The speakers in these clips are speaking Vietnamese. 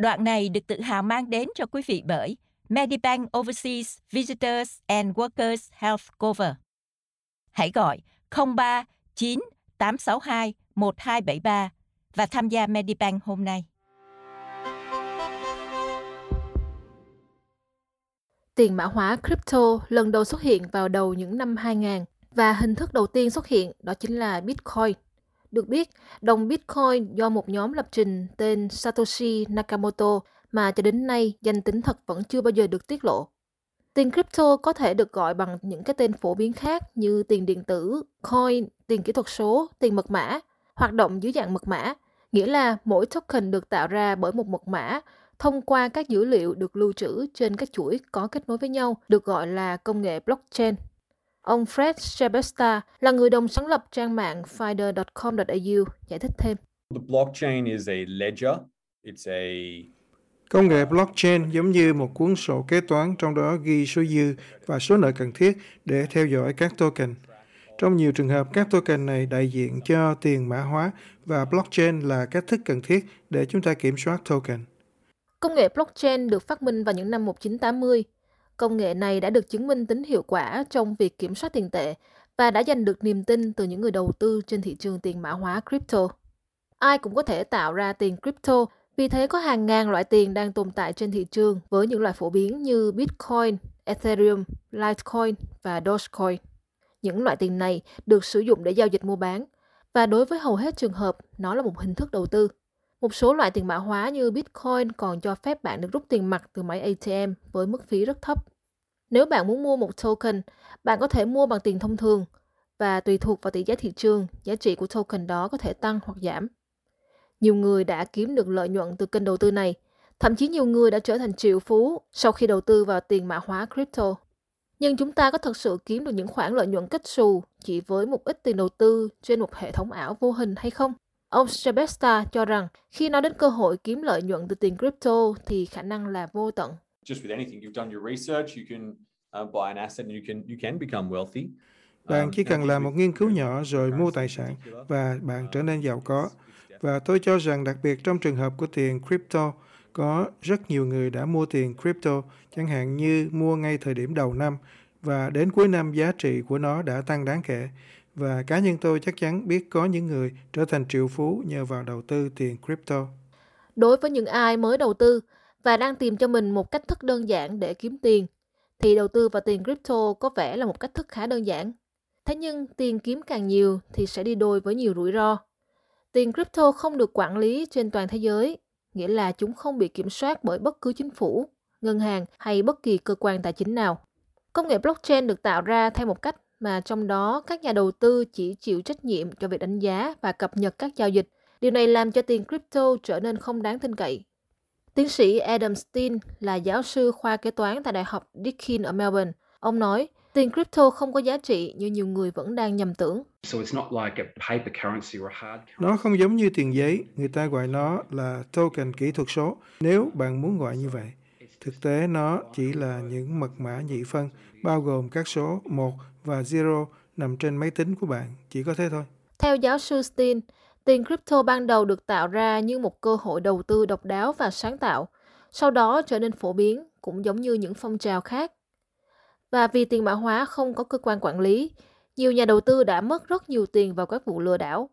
Đoạn này được tự hào mang đến cho quý vị bởi Medibank Overseas Visitors and Workers Health Cover. Hãy gọi 03 9 862 1273 và tham gia Medibank hôm nay. Tiền mã hóa crypto lần đầu xuất hiện vào đầu những năm 2000 và hình thức đầu tiên xuất hiện đó chính là Bitcoin. Được biết, đồng Bitcoin do một nhóm lập trình tên Satoshi Nakamoto mà cho đến nay danh tính thật vẫn chưa bao giờ được tiết lộ. Tiền crypto có thể được gọi bằng những cái tên phổ biến khác như tiền điện tử, coin, tiền kỹ thuật số, tiền mật mã, hoạt động dưới dạng mật mã, nghĩa là mỗi token được tạo ra bởi một mật mã thông qua các dữ liệu được lưu trữ trên các chuỗi có kết nối với nhau, được gọi là công nghệ blockchain. Ông Fred Sebesta là người đồng sáng lập trang mạng finder.com.au giải thích thêm. The blockchain is a ledger. It's a Công nghệ blockchain giống như một cuốn sổ kế toán trong đó ghi số dư và số nợ cần thiết để theo dõi các token. Trong nhiều trường hợp, các token này đại diện cho tiền mã hóa và blockchain là cách thức cần thiết để chúng ta kiểm soát token. Công nghệ blockchain được phát minh vào những năm 1980. Công nghệ này đã được chứng minh tính hiệu quả trong việc kiểm soát tiền tệ và đã giành được niềm tin từ những người đầu tư trên thị trường tiền mã hóa crypto. Ai cũng có thể tạo ra tiền crypto, vì thế có hàng ngàn loại tiền đang tồn tại trên thị trường với những loại phổ biến như Bitcoin, Ethereum, Litecoin và Dogecoin. Những loại tiền này được sử dụng để giao dịch mua bán và đối với hầu hết trường hợp, nó là một hình thức đầu tư. Một số loại tiền mã hóa như Bitcoin còn cho phép bạn được rút tiền mặt từ máy ATM với mức phí rất thấp. Nếu bạn muốn mua một token, bạn có thể mua bằng tiền thông thường và tùy thuộc vào tỷ giá thị trường, giá trị của token đó có thể tăng hoặc giảm. Nhiều người đã kiếm được lợi nhuận từ kênh đầu tư này, thậm chí nhiều người đã trở thành triệu phú sau khi đầu tư vào tiền mã hóa crypto. Nhưng chúng ta có thật sự kiếm được những khoản lợi nhuận kết xù chỉ với một ít tiền đầu tư trên một hệ thống ảo vô hình hay không? Ông Sebesta cho rằng khi nói đến cơ hội kiếm lợi nhuận từ tiền crypto thì khả năng là vô tận. just with anything you've done your research, you can uh, buy an asset and you can you can become wealthy. Bạn Um, chỉ cần làm một nghiên cứu nhỏ rồi mua tài sản và bạn trở nên giàu có. Và tôi cho rằng đặc biệt trong trường hợp của tiền crypto, có rất nhiều người đã mua tiền crypto, chẳng hạn như mua ngay thời điểm đầu năm và đến cuối năm giá trị của nó đã tăng đáng kể. Và cá nhân tôi chắc chắn biết có những người trở thành triệu phú nhờ vào đầu tư tiền crypto. Đối với những ai mới đầu tư và đang tìm cho mình một cách thức đơn giản để kiếm tiền, thì đầu tư vào tiền crypto có vẻ là một cách thức khá đơn giản. Thế nhưng tiền kiếm càng nhiều thì sẽ đi đôi với nhiều rủi ro. Tiền crypto không được quản lý trên toàn thế giới, nghĩa là chúng không bị kiểm soát bởi bất cứ chính phủ, ngân hàng hay bất kỳ cơ quan tài chính nào. Công nghệ blockchain được tạo ra theo một cách mà trong đó các nhà đầu tư chỉ chịu trách nhiệm cho việc đánh giá và cập nhật các giao dịch. Điều này làm cho tiền crypto trở nên không đáng tin cậy. Tiến sĩ Adam Stein là giáo sư khoa kế toán tại Đại học Deakin ở Melbourne. Ông nói, tiền crypto không có giá trị như nhiều người vẫn đang nhầm tưởng. So it's not like a paper currency or a hard currency. Nó không giống như tiền giấy, người ta gọi nó là token kỹ thuật số, nếu bạn muốn gọi như vậy. Thực tế nó chỉ là những mật mã nhị phân, bao gồm các số 1 và 0 nằm trên máy tính của bạn, chỉ có thế thôi. Theo giáo sư Stein, tiền crypto ban đầu được tạo ra như một cơ hội đầu tư độc đáo và sáng tạo, sau đó trở nên phổ biến cũng giống như những phong trào khác. Và vì tiền mã hóa không có cơ quan quản lý, nhiều nhà đầu tư đã mất rất nhiều tiền vào các vụ lừa đảo.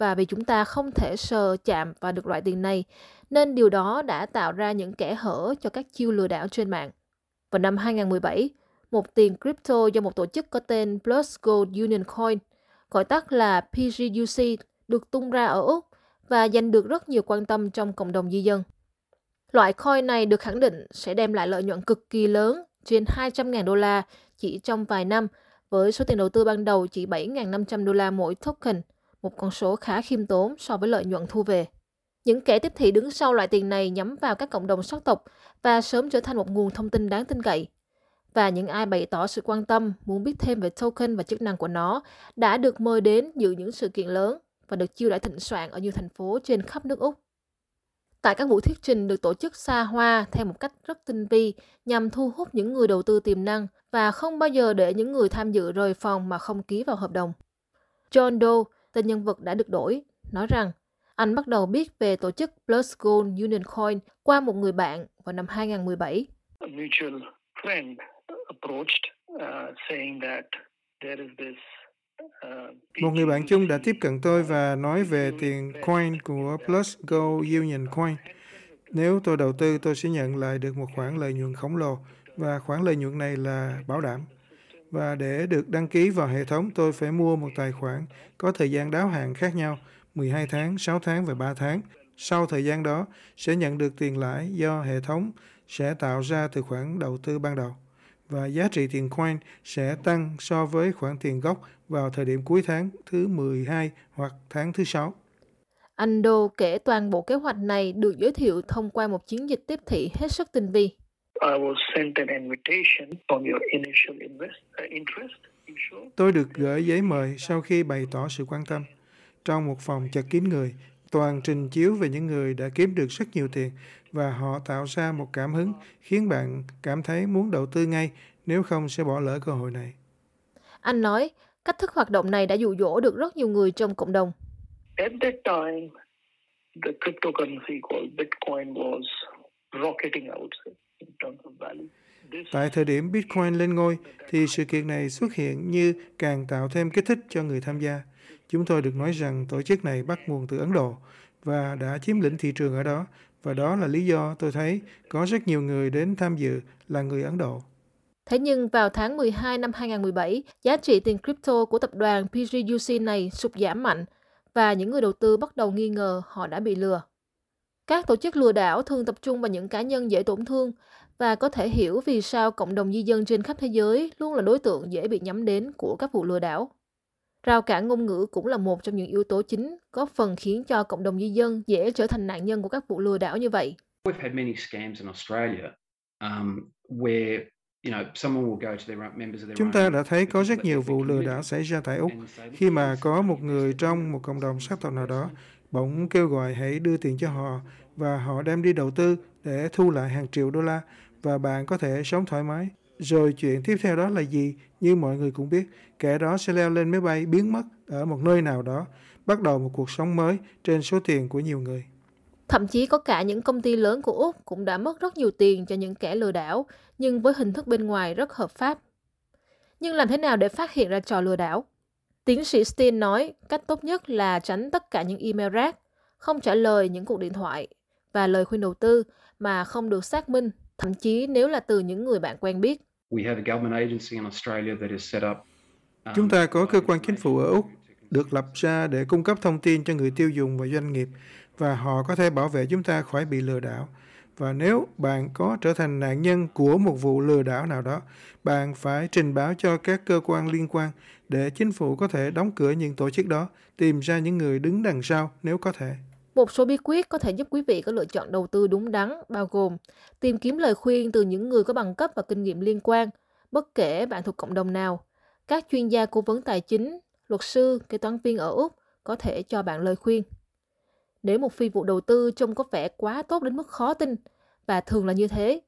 Và vì chúng ta không thể sờ chạm vào được loại tiền này, nên điều đó đã tạo ra những kẽ hở cho các chiêu lừa đảo trên mạng. Vào năm 2017, một tiền crypto do một tổ chức có tên Plus Gold Union Coin, gọi tắt là PGUC, được tung ra ở Úc và giành được rất nhiều quan tâm trong cộng đồng di dân. Loại coin này được khẳng định sẽ đem lại lợi nhuận cực kỳ lớn, trên 200.000 đô la chỉ trong vài năm, với số tiền đầu tư ban đầu chỉ 7.500 đô la mỗi token, một con số khá khiêm tốn so với lợi nhuận thu về. Những kẻ tiếp thị đứng sau loại tiền này nhắm vào các cộng đồng sắc tộc và sớm trở thành một nguồn thông tin đáng tin cậy. Và những ai bày tỏ sự quan tâm, muốn biết thêm về token và chức năng của nó đã được mời đến dự những sự kiện lớn và được chiêu đãi thịnh soạn ở nhiều thành phố trên khắp nước Úc. Tại các buổi thuyết trình được tổ chức xa hoa theo một cách rất tinh vi nhằm thu hút những người đầu tư tiềm năng và không bao giờ để những người tham dự rời phòng mà không ký vào hợp đồng. John Doe, tên nhân vật đã được đổi, nói rằng Anh bắt đầu biết về tổ chức Plus Gold Union Coin qua một người bạn vào năm 2017. A mutual friend approached uh, saying that there is this uh, Một người bạn chung đã tiếp cận tôi và nói về tiền coin của Plus Gold Union Coin. Nếu tôi đầu tư, tôi sẽ nhận lại được một khoản lợi nhuận khổng lồ và khoản lợi nhuận này là bảo đảm. Và để được đăng ký vào hệ thống, tôi phải mua một tài khoản có thời gian đáo hạn khác nhau, 12 tháng, 6 tháng và 3 tháng. Sau thời gian đó, sẽ nhận được tiền lãi do hệ thống sẽ tạo ra từ khoản đầu tư ban đầu. Và giá trị tiền coin sẽ tăng so với khoản tiền gốc vào thời điểm cuối tháng thứ 12 hoặc tháng thứ 6. Anh Đô kể toàn bộ kế hoạch này được giới thiệu thông qua một chiến dịch tiếp thị hết sức tinh vi. I was sent an invitation from your initial invest, uh, interest. Tôi được gửi giấy mời sau khi bày tỏ sự quan tâm. Trong một phòng chật kín người, toàn trình chiếu về những người đã kiếm được rất nhiều tiền và họ tạo ra một cảm hứng khiến bạn cảm thấy muốn đầu tư ngay nếu không sẽ bỏ lỡ cơ hội này. Anh nói, cách thức hoạt động này đã dụ dỗ được rất nhiều người trong cộng đồng. At that time, the cryptocurrency called Bitcoin was rocketing out Tại thời điểm Bitcoin lên ngôi thì sự kiện này xuất hiện như càng tạo thêm kích thích cho người tham gia. Chúng tôi được nói rằng tổ chức này bắt nguồn từ Ấn Độ và đã chiếm lĩnh thị trường ở đó và đó là lý do tôi thấy có rất nhiều người đến tham dự là người Ấn Độ. Thế nhưng vào tháng 12 năm 2017, giá trị tiền crypto của tập đoàn PGUC này sụt giảm mạnh và những người đầu tư bắt đầu nghi ngờ họ đã bị lừa. Các tổ chức lừa đảo thường tập trung vào những cá nhân dễ tổn thương và có thể hiểu vì sao cộng đồng di dân trên khắp thế giới luôn là đối tượng dễ bị nhắm đến của các vụ lừa đảo. Rào cản ngôn ngữ cũng là một trong những yếu tố chính góp phần khiến cho cộng đồng di dân dễ trở thành nạn nhân của các vụ lừa đảo như vậy. We've had many scams in Australia um, where you know someone will go to their own members of their Chúng own ta đã thấy có rất nhiều vụ lừa đảo xảy ra tại Úc and say, "Look, khi mà có một người trong một cộng đồng sắc tộc nào đó bỗng kêu gọi hãy đưa tiền cho họ và họ đem đi đầu tư để thu lại hàng triệu đô la và bạn có thể sống thoải mái. Rồi chuyện tiếp theo đó là gì? Như mọi người cũng biết, kẻ đó sẽ leo lên máy bay biến mất ở một nơi nào đó, bắt đầu một cuộc sống mới trên số tiền của nhiều người. Thậm chí có cả những công ty lớn của Úc cũng đã mất rất nhiều tiền cho những kẻ lừa đảo, nhưng với hình thức bên ngoài rất hợp pháp. Nhưng làm thế nào để phát hiện ra trò lừa đảo? Tiến sĩ Steen nói cách tốt nhất là tránh tất cả những email rác, không trả lời những cuộc điện thoại và lời khuyên đầu tư mà không được xác minh, thậm chí nếu là từ những người bạn quen biết. Um, Chúng ta có cơ quan chính phủ ở Úc được lập ra để cung cấp thông tin cho người tiêu dùng và doanh nghiệp và họ có thể bảo vệ chúng ta khỏi bị lừa đảo. Và nếu bạn có trở thành nạn nhân của một vụ lừa đảo nào đó, bạn phải trình báo cho các cơ quan liên quan để chính phủ có thể đóng cửa những tổ chức đó, tìm ra những người đứng đằng sau nếu có thể. Một số bí quyết có thể giúp quý vị có lựa chọn đầu tư đúng đắn, bao gồm tìm kiếm lời khuyên từ những người có bằng cấp và kinh nghiệm liên quan, bất kể bạn thuộc cộng đồng nào. Các chuyên gia cố vấn tài chính, luật sư, kế toán viên ở Úc có thể cho bạn lời khuyên. Nếu một phi vụ đầu tư trông có vẻ quá tốt đến mức khó tin, và thường là như thế,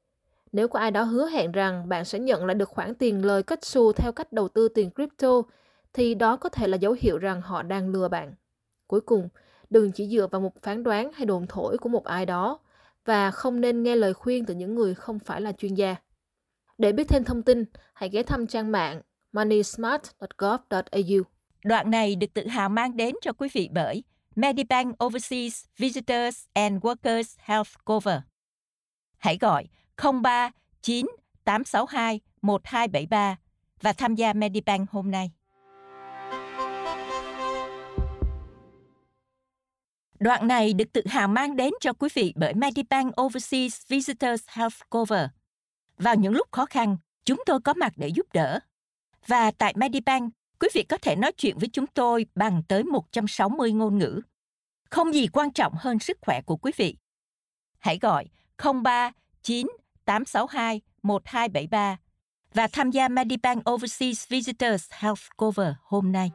nếu có ai đó hứa hẹn rằng bạn sẽ nhận lại được khoản tiền lời cách xu theo cách đầu tư tiền crypto, thì đó có thể là dấu hiệu rằng họ đang lừa bạn. Cuối cùng, đừng chỉ dựa vào một phán đoán hay đồn thổi của một ai đó và không nên nghe lời khuyên từ những người không phải là chuyên gia. Để biết thêm thông tin, hãy ghé thăm trang mạng moneysmart.gov.au. Đoạn này được tự hào mang đến cho quý vị bởi Medibank Overseas Visitors and Workers Health Cover. Hãy gọi 03 9 862 1273 và tham gia Medibank hôm nay. Đoạn này được tự hào mang đến cho quý vị bởi Medibank Overseas Visitors Health Cover. Vào những lúc khó khăn, chúng tôi có mặt để giúp đỡ. Và tại Medibank, quý vị có thể nói chuyện với chúng tôi bằng tới 160 ngôn ngữ. Không gì quan trọng hơn sức khỏe của quý vị. Hãy gọi 03 9 862 1273 và tham gia Medibank Overseas Visitors Health Cover hôm nay.